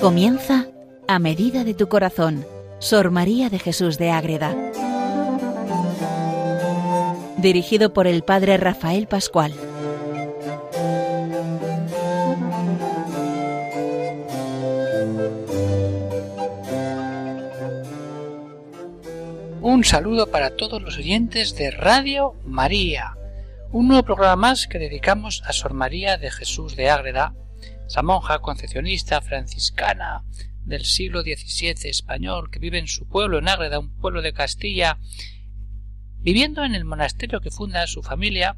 Comienza a medida de tu corazón, Sor María de Jesús de Ágreda. Dirigido por el Padre Rafael Pascual. Un saludo para todos los oyentes de Radio María, un nuevo programa más que dedicamos a Sor María de Jesús de Ágreda, esa monja concepcionista franciscana del siglo XVII español que vive en su pueblo, en Ágreda, un pueblo de Castilla, viviendo en el monasterio que funda su familia,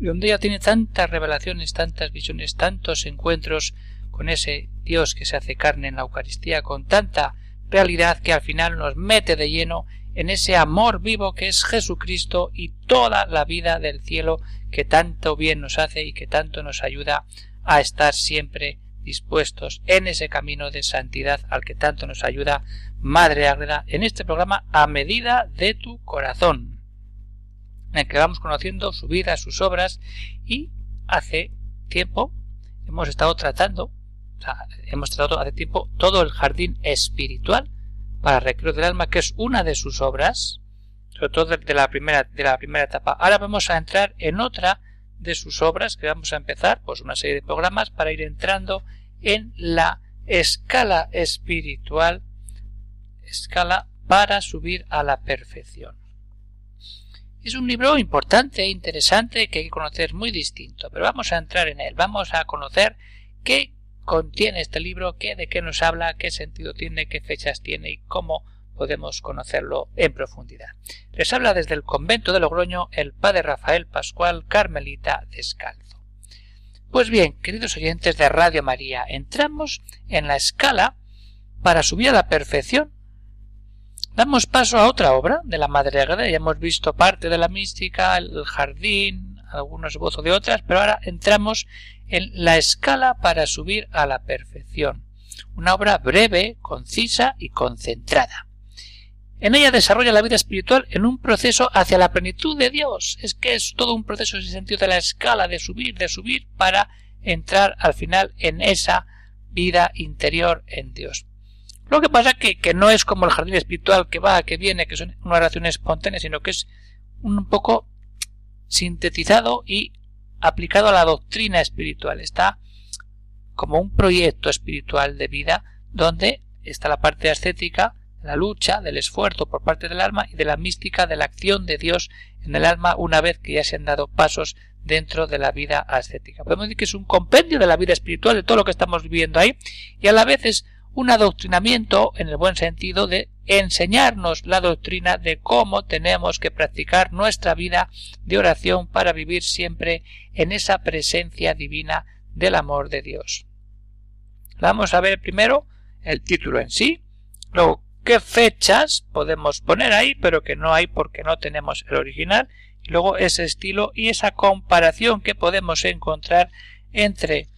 donde ella tiene tantas revelaciones, tantas visiones, tantos encuentros con ese Dios que se hace carne en la Eucaristía, con tanta realidad que al final nos mete de lleno en ese amor vivo que es Jesucristo y toda la vida del cielo que tanto bien nos hace y que tanto nos ayuda a estar siempre dispuestos en ese camino de santidad al que tanto nos ayuda Madre Ágreda en este programa a medida de tu corazón, en el que vamos conociendo su vida, sus obras y hace tiempo hemos estado tratando, o sea, hemos tratado hace tiempo todo el jardín espiritual para recreo del alma, que es una de sus obras, sobre todo de la primera, de la primera etapa. Ahora vamos a entrar en otra de sus obras que vamos a empezar pues una serie de programas para ir entrando en la escala espiritual escala para subir a la perfección. Es un libro importante e interesante que hay que conocer muy distinto pero vamos a entrar en él. Vamos a conocer qué contiene este libro qué de qué nos habla qué sentido tiene qué fechas tiene y cómo podemos conocerlo en profundidad. Les habla desde el convento de Logroño el padre Rafael Pascual Carmelita Descalzo. Pues bien, queridos oyentes de Radio María, entramos en la escala para subir a la perfección. Damos paso a otra obra de la Madre Agreda, ya hemos visto parte de la mística, el jardín, algunos esbozo de otras, pero ahora entramos en la escala para subir a la perfección. Una obra breve, concisa y concentrada. En ella desarrolla la vida espiritual en un proceso hacia la plenitud de Dios. Es que es todo un proceso en ese sentido de la escala, de subir, de subir, para entrar al final en esa vida interior en Dios. Lo que pasa que, que no es como el jardín espiritual que va, que viene, que son una oración espontánea, sino que es un poco sintetizado y aplicado a la doctrina espiritual. Está como un proyecto espiritual de vida donde está la parte ascética, la lucha, del esfuerzo por parte del alma y de la mística de la acción de Dios en el alma una vez que ya se han dado pasos dentro de la vida ascética. Podemos decir que es un compendio de la vida espiritual, de todo lo que estamos viviendo ahí, y a la vez es un adoctrinamiento en el buen sentido de enseñarnos la doctrina de cómo tenemos que practicar nuestra vida de oración para vivir siempre en esa presencia divina del amor de Dios. Vamos a ver primero el título en sí, luego qué fechas podemos poner ahí, pero que no hay porque no tenemos el original, y luego ese estilo y esa comparación que podemos encontrar entre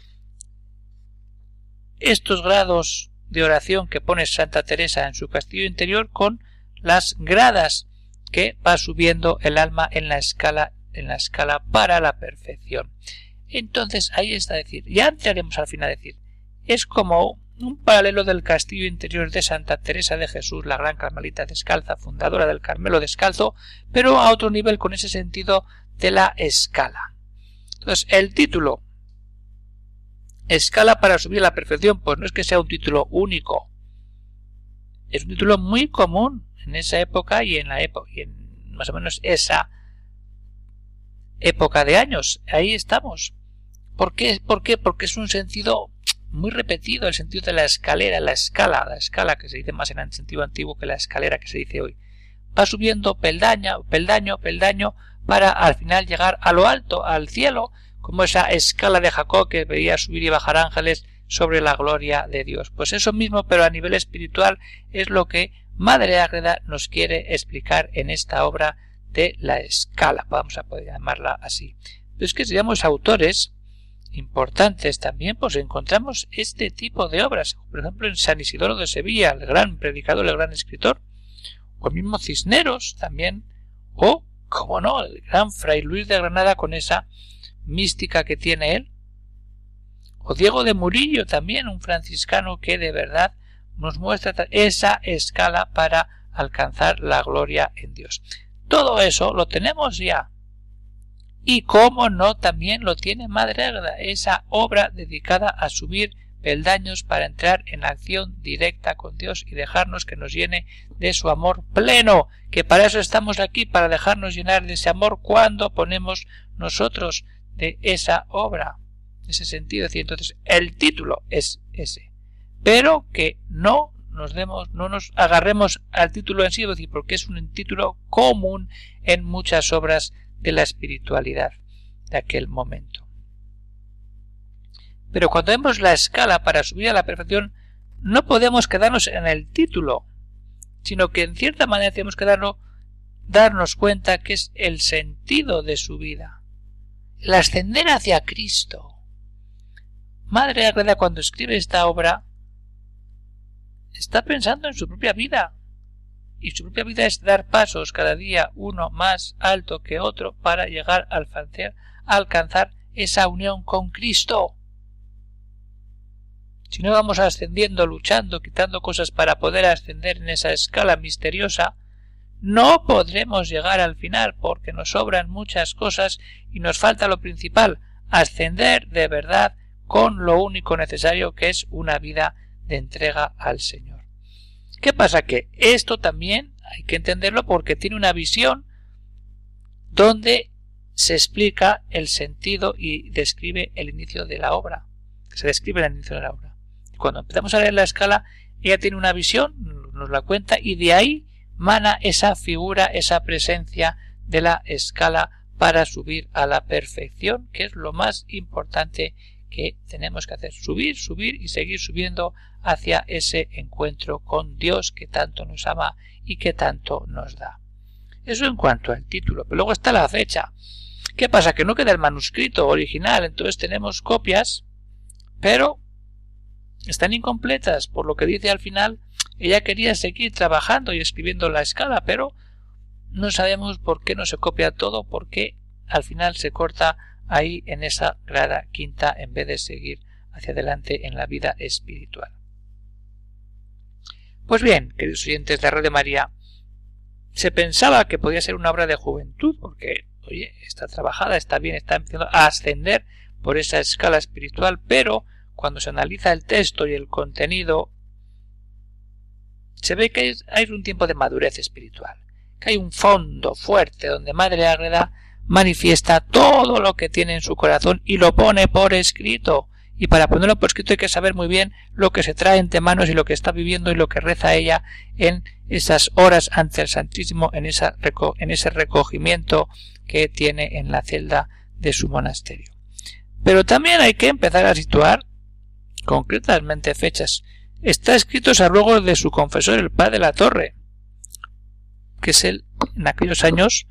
estos grados de oración que pone Santa Teresa en su castillo interior con las gradas que va subiendo el alma en la escala en la escala para la perfección. Entonces ahí está decir, ya entraremos al final a decir, es como un paralelo del castillo interior de Santa Teresa de Jesús, la gran carmelita descalza, fundadora del Carmelo descalzo, pero a otro nivel con ese sentido de la escala. Entonces, el título Escala para subir a la perfección, pues no es que sea un título único. Es un título muy común en esa época y en la época y en más o menos esa época de años. Ahí estamos. ¿Por qué? ¿Por qué? Porque es un sentido muy repetido el sentido de la escalera, la escala, la escala que se dice más en el sentido antiguo que la escalera que se dice hoy. Va subiendo peldaño, peldaño, peldaño para al final llegar a lo alto, al cielo, como esa escala de Jacob que veía subir y bajar ángeles sobre la gloria de Dios. Pues eso mismo, pero a nivel espiritual, es lo que Madre Ágreda nos quiere explicar en esta obra de la escala, vamos a poder llamarla así. Es que si autores, importantes también, pues encontramos este tipo de obras. Por ejemplo, en San Isidoro de Sevilla, el gran predicador, el gran escritor, o el mismo Cisneros también, o, como no, el gran Fray Luis de Granada con esa mística que tiene él, O Diego de Murillo también, un franciscano que de verdad nos muestra esa escala para alcanzar la gloria en Dios. Todo eso lo tenemos ya. Y cómo no, también lo tiene Madre Ágreda, esa obra dedicada a subir peldaños para entrar en acción directa con Dios y dejarnos que nos llene de su amor pleno, que para eso estamos aquí, para dejarnos llenar de ese amor cuando ponemos nosotros de esa obra. Ese sentido, entonces el título es ese, pero que no nos demos, no nos agarremos al título en sí, porque es un título común en muchas obras de la espiritualidad de aquel momento. Pero cuando vemos la escala para subir a la perfección, no podemos quedarnos en el título, sino que en cierta manera tenemos que darnos cuenta que es el sentido de su vida, el ascender hacia Cristo. Madre Agreda cuando escribe esta obra está pensando en su propia vida, y su propia vida es dar pasos cada día uno más alto que otro para llegar a alcanzar esa unión con Cristo. Si no vamos ascendiendo, luchando, quitando cosas para poder ascender en esa escala misteriosa, no podremos llegar al final porque nos sobran muchas cosas y nos falta lo principal, ascender de verdad con lo único necesario que es una vida de entrega al Señor. ¿Qué pasa? Que esto también hay que entenderlo porque tiene una visión donde se explica el sentido y describe el inicio de la obra. Se describe el inicio de la obra cuando empezamos a leer la escala, ella tiene una visión, nos la cuenta, y de ahí mana esa figura, esa presencia de la escala para subir a la perfección, que es lo más importante que tenemos que hacer. Subir, subir y seguir subiendo hacia ese encuentro con Dios que tanto nos ama y que tanto nos da. Eso en cuanto al título, pero luego está la fecha. ¿Qué pasa? Que no queda el manuscrito original, entonces tenemos copias, pero están incompletas, por lo que dice al final, ella quería seguir trabajando y escribiendo la escala, pero no sabemos por qué no se copia todo, porque al final se corta ahí en esa grada quinta en vez de seguir hacia adelante en la vida espiritual. Pues bien, queridos oyentes de Radio María, se pensaba que podía ser una obra de juventud, porque, oye, está trabajada, está bien, está empezando a ascender por esa escala espiritual, pero cuando se analiza el texto y el contenido, se ve que hay un tiempo de madurez espiritual, que hay un fondo fuerte donde Madre Ágreda manifiesta todo lo que tiene en su corazón y lo pone por escrito. Y para ponerlo por escrito hay que saber muy bien lo que se trae entre manos y lo que está viviendo y lo que reza ella en esas horas ante el Santísimo, en, esa, en ese recogimiento que tiene en la celda de su monasterio. Pero también hay que empezar a situar concretamente fechas. Está escrito a ruego de su confesor, el padre de la Torre, que es él, en aquellos años,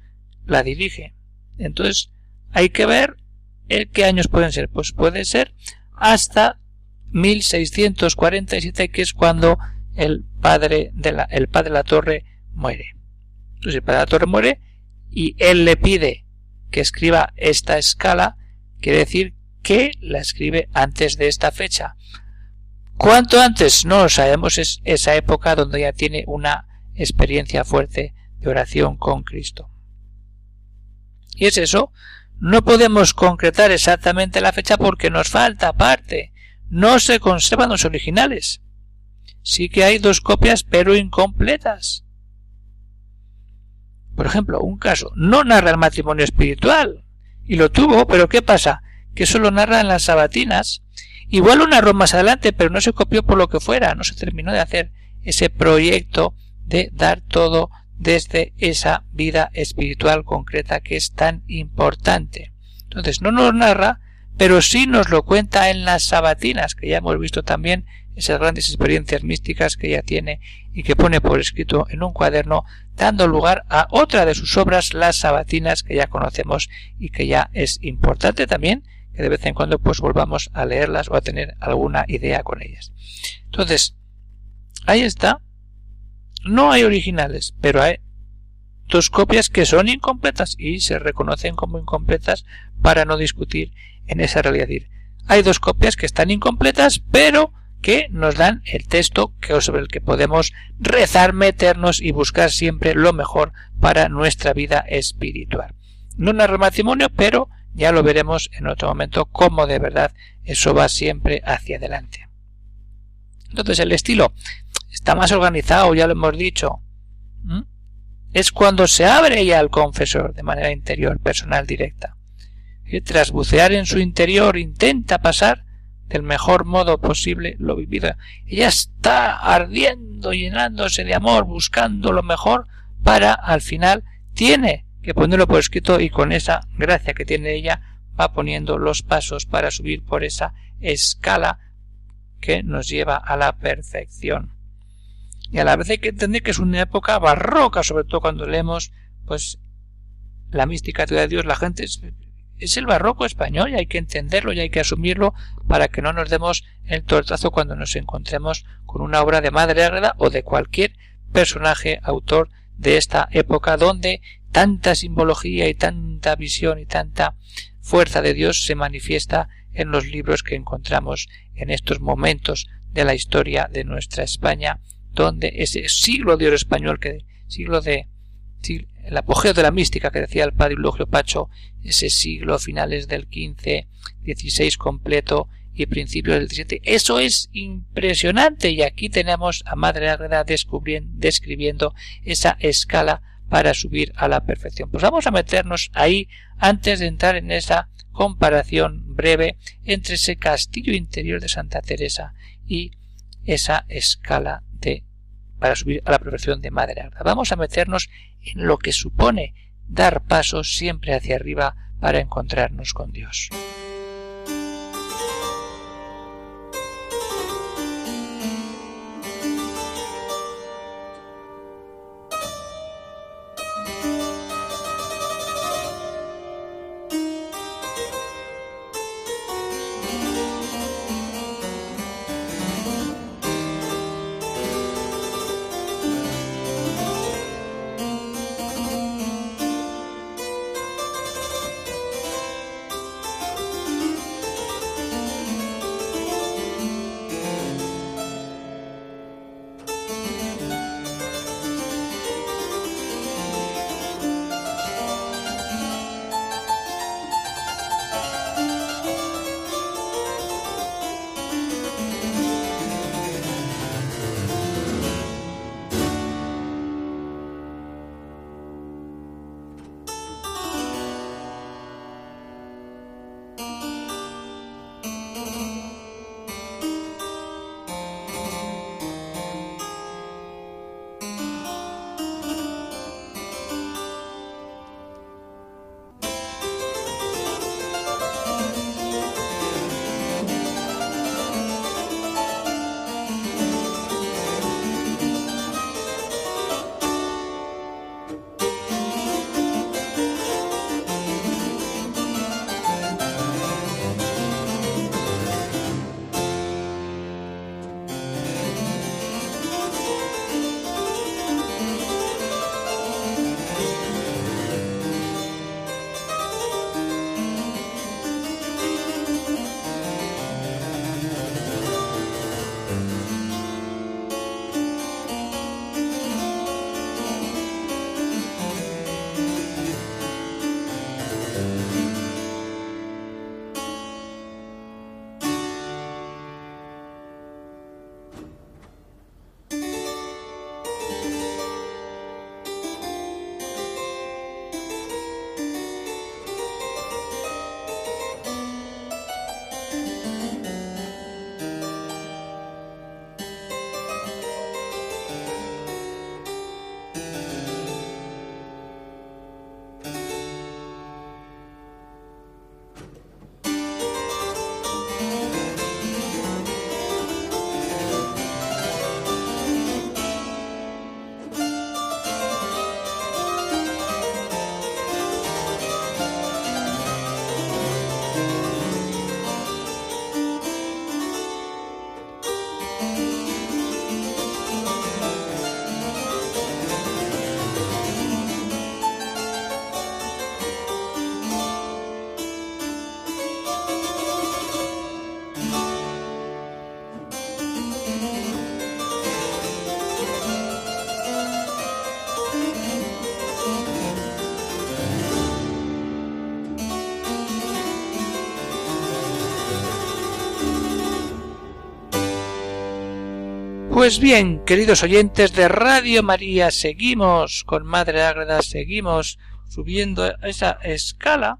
la dirige. Entonces, hay que ver el qué años pueden ser. Pues puede ser hasta 1647, que es cuando el padre de la, el padre de la Torre muere. Entonces, el padre de la Torre muere y él le pide que escriba esta escala, quiere decir que la escribe antes de esta fecha. ¿Cuánto antes? No lo sabemos, es esa época donde ya tiene una experiencia fuerte de oración con Cristo. Y es eso, no podemos concretar exactamente la fecha porque nos falta parte, no se conservan los originales. Sí que hay dos copias pero incompletas. Por ejemplo, un caso, no narra el matrimonio espiritual, y lo tuvo, pero ¿qué pasa? Que solo narra en las sabatinas, Igual una narró más adelante, pero no se copió por lo que fuera, no se terminó de hacer ese proyecto de dar todo desde esa vida espiritual concreta que es tan importante. Entonces no nos narra, pero sí nos lo cuenta en las sabatinas, que ya hemos visto también esas grandes experiencias místicas que ella tiene y que pone por escrito en un cuaderno, dando lugar a otra de sus obras, las sabatinas, que ya conocemos y que ya es importante también que de vez en cuando pues volvamos a leerlas o a tener alguna idea con ellas. Entonces, ahí está. No hay originales, pero hay dos copias que son incompletas y se reconocen como incompletas para no discutir en esa realidad. hay dos copias que están incompletas, pero que nos dan el texto que, sobre el que podemos rezar, meternos y buscar siempre lo mejor para nuestra vida espiritual. No narra matrimonio, pero ya lo veremos en otro momento cómo de verdad eso va siempre hacia adelante. Entonces el estilo está más organizado, ya lo hemos dicho. Es cuando se abre ya al confesor de manera interior, personal, directa. Y tras bucear en su interior intenta pasar del mejor modo posible lo vivido. Ella está ardiendo, llenándose de amor, buscando lo mejor para al final tiene que ponerlo por escrito y con esa gracia que tiene ella va poniendo los pasos para subir por esa escala que nos lleva a la perfección. Y a la vez hay que entender que es una época barroca, sobre todo cuando leemos pues la mística de Dios, la gente es, es el barroco español y hay que entenderlo y hay que asumirlo para que no nos demos el tortazo cuando nos encontremos con una obra de Madre Ágreda o de cualquier personaje autor de esta época donde tanta simbología y tanta visión y tanta fuerza de Dios se manifiesta en los libros que encontramos en estos momentos de la historia de nuestra España, donde ese siglo de oro español, que siglo de el apogeo de la mística que decía el padre Eulogio Pacho, ese siglo finales del XV, XVI completo y principios del XVII. Eso es impresionante y aquí tenemos a Madre Agreda describiendo esa escala para subir a la perfección. Pues vamos a meternos ahí antes de entrar en esa comparación breve entre ese castillo interior de Santa Teresa y esa escala de para subir a la perfección de Madre. Vamos a meternos en lo que supone dar pasos siempre hacia arriba para encontrarnos con Dios. Pues bien, queridos oyentes de Radio María, seguimos con Madre Ágreda, seguimos subiendo esa escala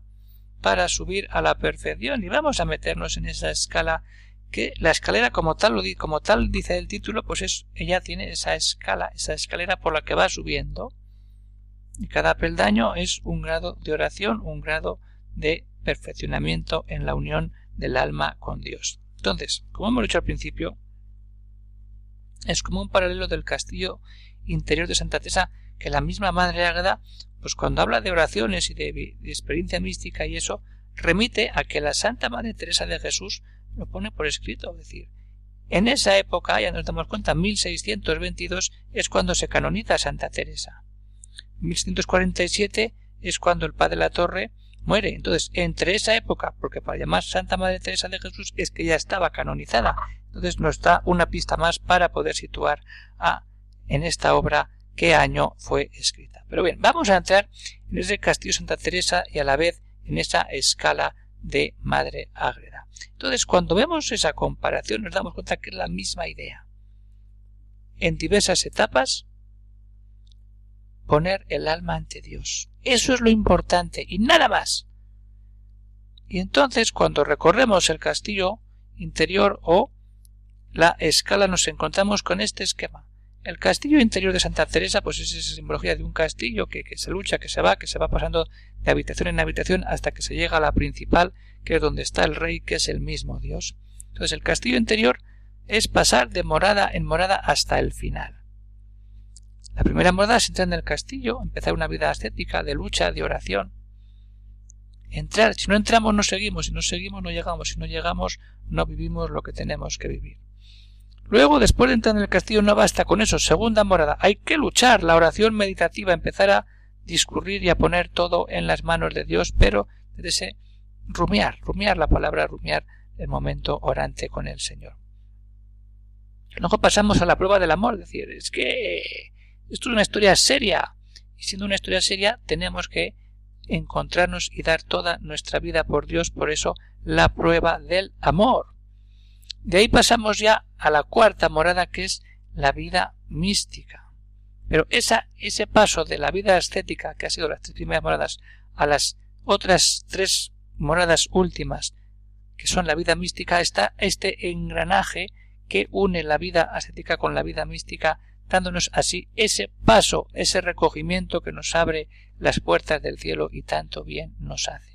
para subir a la perfección y vamos a meternos en esa escala que la escalera como tal como tal dice el título pues es ella tiene esa escala esa escalera por la que va subiendo. Y cada peldaño es un grado de oración un grado de perfeccionamiento en la unión del alma con Dios. Entonces como hemos dicho al principio es como un paralelo del castillo interior de Santa Teresa que la misma Madre Águeda, pues cuando habla de oraciones y de, experiencia mística y eso, remite a que la Santa Madre Teresa de Jesús lo pone por escrito, es decir, en esa época, ya nos damos cuenta, 1622 es cuando se canoniza Santa Teresa. 1647 es cuando el padre la Torre muere. Entonces, entre esa época, porque para llamar Santa Madre Teresa de Jesús es que ya estaba canonizada. Entonces nos da una pista más para poder situar a, en esta obra qué año fue escrita. Pero bien, vamos a entrar en ese castillo Santa Teresa y a la vez en esa escala de Madre Ágreda. Entonces, cuando vemos esa comparación, nos damos cuenta que es la misma idea. En diversas etapas, poner el alma ante Dios. Eso es lo importante y nada más. Y entonces, cuando recorremos el castillo interior o la escala, nos encontramos con este esquema. El castillo interior de Santa Teresa, pues es esa simbología de un castillo que, que, se lucha, que se va, que se va pasando de habitación en habitación hasta que se llega a la principal, que es donde está el rey, que es el mismo Dios. Entonces el castillo interior es pasar de morada en morada hasta el final. La primera morada es entrar en el castillo, empezar una vida ascética, de lucha, de oración. Entrar, si no entramos no seguimos, si no seguimos no llegamos, si no llegamos no vivimos lo que tenemos que vivir. Luego, después de entrar en el castillo, no basta con eso. Segunda morada. Hay que luchar. La oración meditativa, empezar a discurrir y a poner todo en las manos de Dios, pero desde ese rumiar, rumiar la palabra rumiar, el momento orante con el Señor. Luego pasamos a la prueba del amor, decir, es que esto es una historia seria, y siendo una historia seria tenemos que encontrarnos y dar toda nuestra vida por Dios, por eso la prueba del amor. De ahí pasamos ya a la cuarta morada que es la vida mística. Pero esa, ese paso de la vida ascética, que ha sido las tres primeras moradas, a las otras tres moradas últimas, que son la vida mística, está este engranaje que une la vida ascética con la vida mística, dándonos así ese paso, ese recogimiento que nos abre las puertas del cielo y tanto bien nos hace.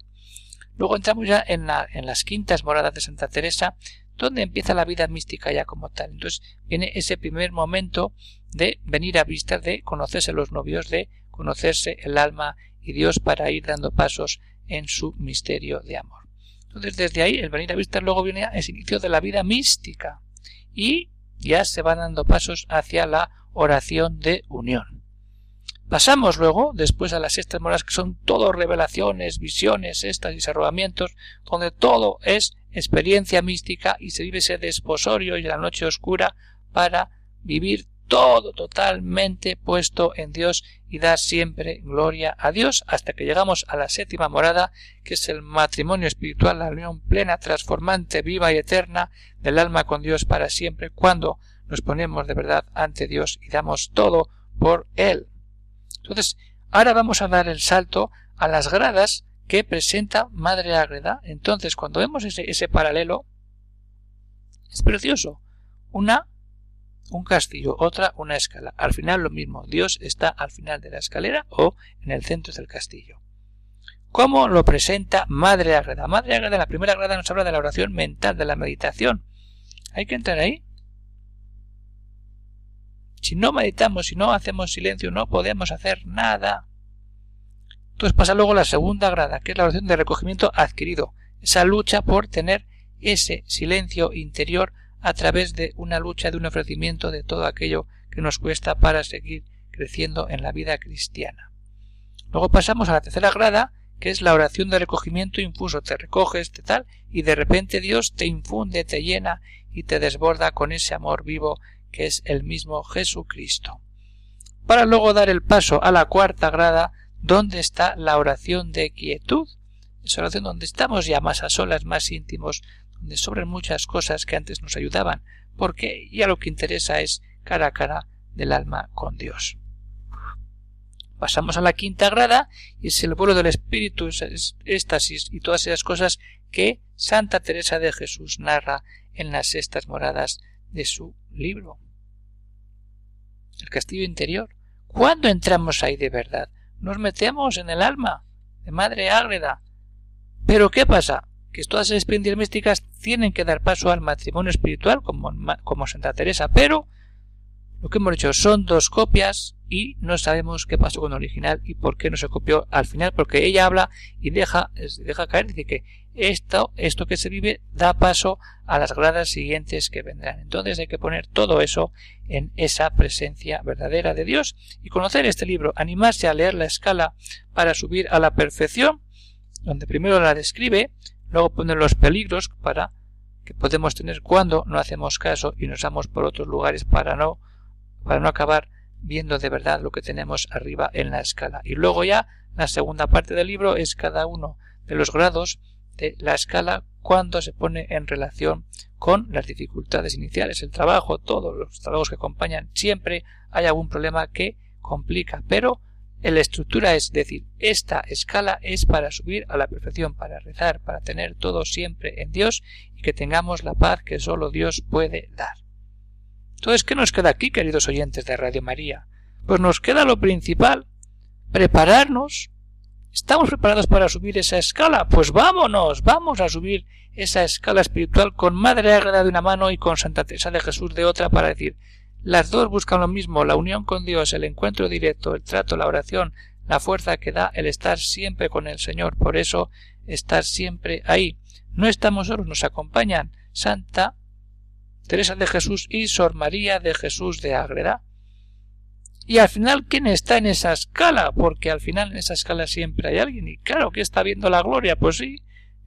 Luego entramos ya en, la, en las quintas moradas de Santa Teresa, donde empieza la vida mística ya como tal. Entonces viene ese primer momento de venir a vista, de conocerse los novios, de conocerse el alma y Dios para ir dando pasos en su misterio de amor. Entonces desde ahí el venir a vista luego viene ese inicio de la vida mística y ya se van dando pasos hacia la oración de unión. Pasamos luego, después a las sextas moras, que son todo revelaciones, visiones, estas y desarrollamientos, donde todo es experiencia mística y se vive ese desposorio y la noche oscura para vivir todo totalmente puesto en Dios y dar siempre gloria a Dios hasta que llegamos a la séptima morada que es el matrimonio espiritual, la unión plena, transformante, viva y eterna del alma con Dios para siempre cuando nos ponemos de verdad ante Dios y damos todo por Él. Entonces, ahora vamos a dar el salto a las gradas que presenta Madre Ágreda. Entonces, cuando vemos ese, ese paralelo, es precioso. Una, un castillo, otra, una escala. Al final lo mismo. Dios está al final de la escalera o en el centro del castillo. ¿Cómo lo presenta Madre Ágreda? Madre Ágreda en la primera grada nos habla de la oración mental, de la meditación. Hay que entrar ahí si no meditamos, si no hacemos silencio, no podemos hacer nada. Entonces pasa luego la segunda grada, que es la oración de recogimiento adquirido, esa lucha por tener ese silencio interior a través de una lucha, de un ofrecimiento de todo aquello que nos cuesta para seguir creciendo en la vida cristiana. Luego pasamos a la tercera grada, que es la oración de recogimiento infuso. Te recoges, te tal, y de repente Dios te infunde, te llena y te desborda con ese amor vivo que es el mismo Jesucristo. Para luego dar el paso a la cuarta grada, donde está la oración de quietud, esa oración donde estamos ya más a solas, más íntimos, donde sobran muchas cosas que antes nos ayudaban, porque ya lo que interesa es cara a cara del alma con Dios. Pasamos a la quinta grada y es el vuelo del espíritu, éxtasis y todas esas cosas que Santa Teresa de Jesús narra en las sextas moradas de su libro. El castillo interior. ¿Cuándo entramos ahí de verdad? Nos metemos en el alma de Madre Ágreda. Pero ¿qué pasa? Que todas esas experiencias místicas tienen que dar paso al matrimonio espiritual como, como Santa Teresa, pero lo que hemos dicho son dos copias y no sabemos qué pasó con el original y por qué no se copió al final, porque ella habla y deja, deja caer, dice que esto, esto que se vive da paso a las gradas siguientes que vendrán. Entonces hay que poner todo eso en esa presencia verdadera de Dios y conocer este libro, animarse a leer la escala para subir a la perfección, donde primero la describe, luego pone los peligros para que podemos tener cuando no hacemos caso y nos vamos por otros lugares para no para no acabar viendo de verdad lo que tenemos arriba en la escala. Y luego ya la segunda parte del libro es cada uno de los grados de la escala cuando se pone en relación con las dificultades iniciales, el trabajo, todos los trabajos que acompañan, siempre hay algún problema que complica, pero la estructura es decir, esta escala es para subir a la perfección, para rezar, para tener todo siempre en Dios y que tengamos la paz que solo Dios puede dar. Entonces, ¿qué nos queda aquí, queridos oyentes de Radio María? Pues nos queda lo principal, prepararnos. ¿Estamos preparados para subir esa escala? Pues vámonos, vamos a subir esa escala espiritual con Madre Ágreda de una mano y con Santa Teresa de Jesús de otra para decir, las dos buscan lo mismo, la unión con Dios, el encuentro directo, el trato, la oración, la fuerza que da el estar siempre con el Señor. Por eso, estar siempre ahí. No estamos solos, nos acompañan Santa Teresa de Jesús y Sor María de Jesús de Ágreda. Y al final, ¿quién está en esa escala? Porque al final en esa escala siempre hay alguien. Y claro, que está viendo la gloria? Pues sí,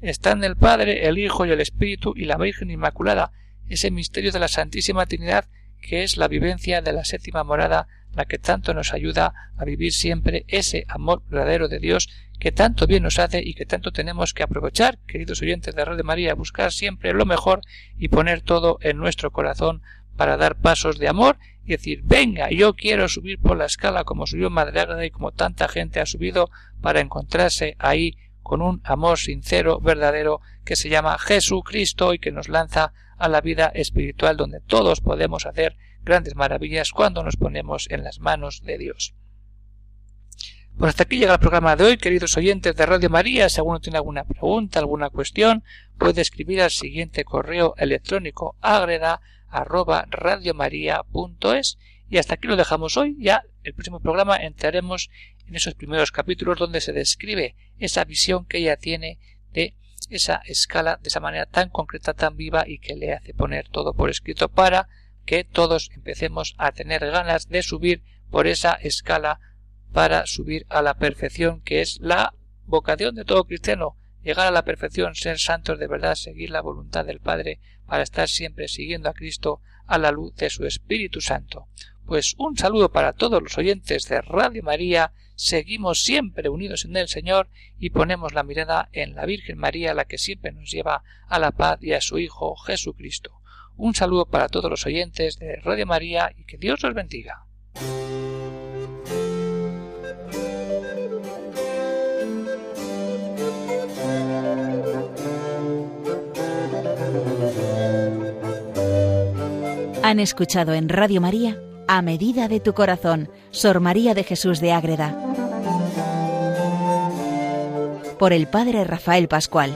están el Padre, el Hijo y el Espíritu y la Virgen Inmaculada, ese misterio de la Santísima Trinidad que es la vivencia de la séptima morada, la que tanto nos ayuda a vivir siempre ese amor verdadero de Dios que tanto bien nos hace y que tanto tenemos que aprovechar, queridos oyentes de Radio María, buscar siempre lo mejor y poner todo en nuestro corazón para dar pasos de amor y decir, venga, yo quiero subir por la escala como subió Madre y como tanta gente ha subido para encontrarse ahí con un amor sincero, verdadero, que se llama Jesucristo y que nos lanza a la vida espiritual donde todos podemos hacer grandes maravillas cuando nos ponemos en las manos de Dios. Pues hasta aquí llega el programa de hoy, queridos oyentes de Radio María. Si alguno tiene alguna pregunta, alguna cuestión, puede escribir al siguiente correo electrónico agreda arroba y hasta aquí lo dejamos hoy. Ya el próximo programa entraremos en esos primeros capítulos donde se describe esa visión que ella tiene de esa escala de esa manera tan concreta, tan viva y que le hace poner todo por escrito para que todos empecemos a tener ganas de subir por esa escala para subir a la perfección, que es la vocación de todo cristiano, llegar a la perfección, ser santos de verdad, seguir la voluntad del Padre, para estar siempre siguiendo a Cristo a la luz de su Espíritu Santo. Pues un saludo para todos los oyentes de Radio María, seguimos siempre unidos en el Señor y ponemos la mirada en la Virgen María, la que siempre nos lleva a la paz y a su Hijo Jesucristo. Un saludo para todos los oyentes de Radio María y que Dios los bendiga. Han escuchado en Radio María A Medida de tu Corazón, Sor María de Jesús de Ágreda, por el Padre Rafael Pascual.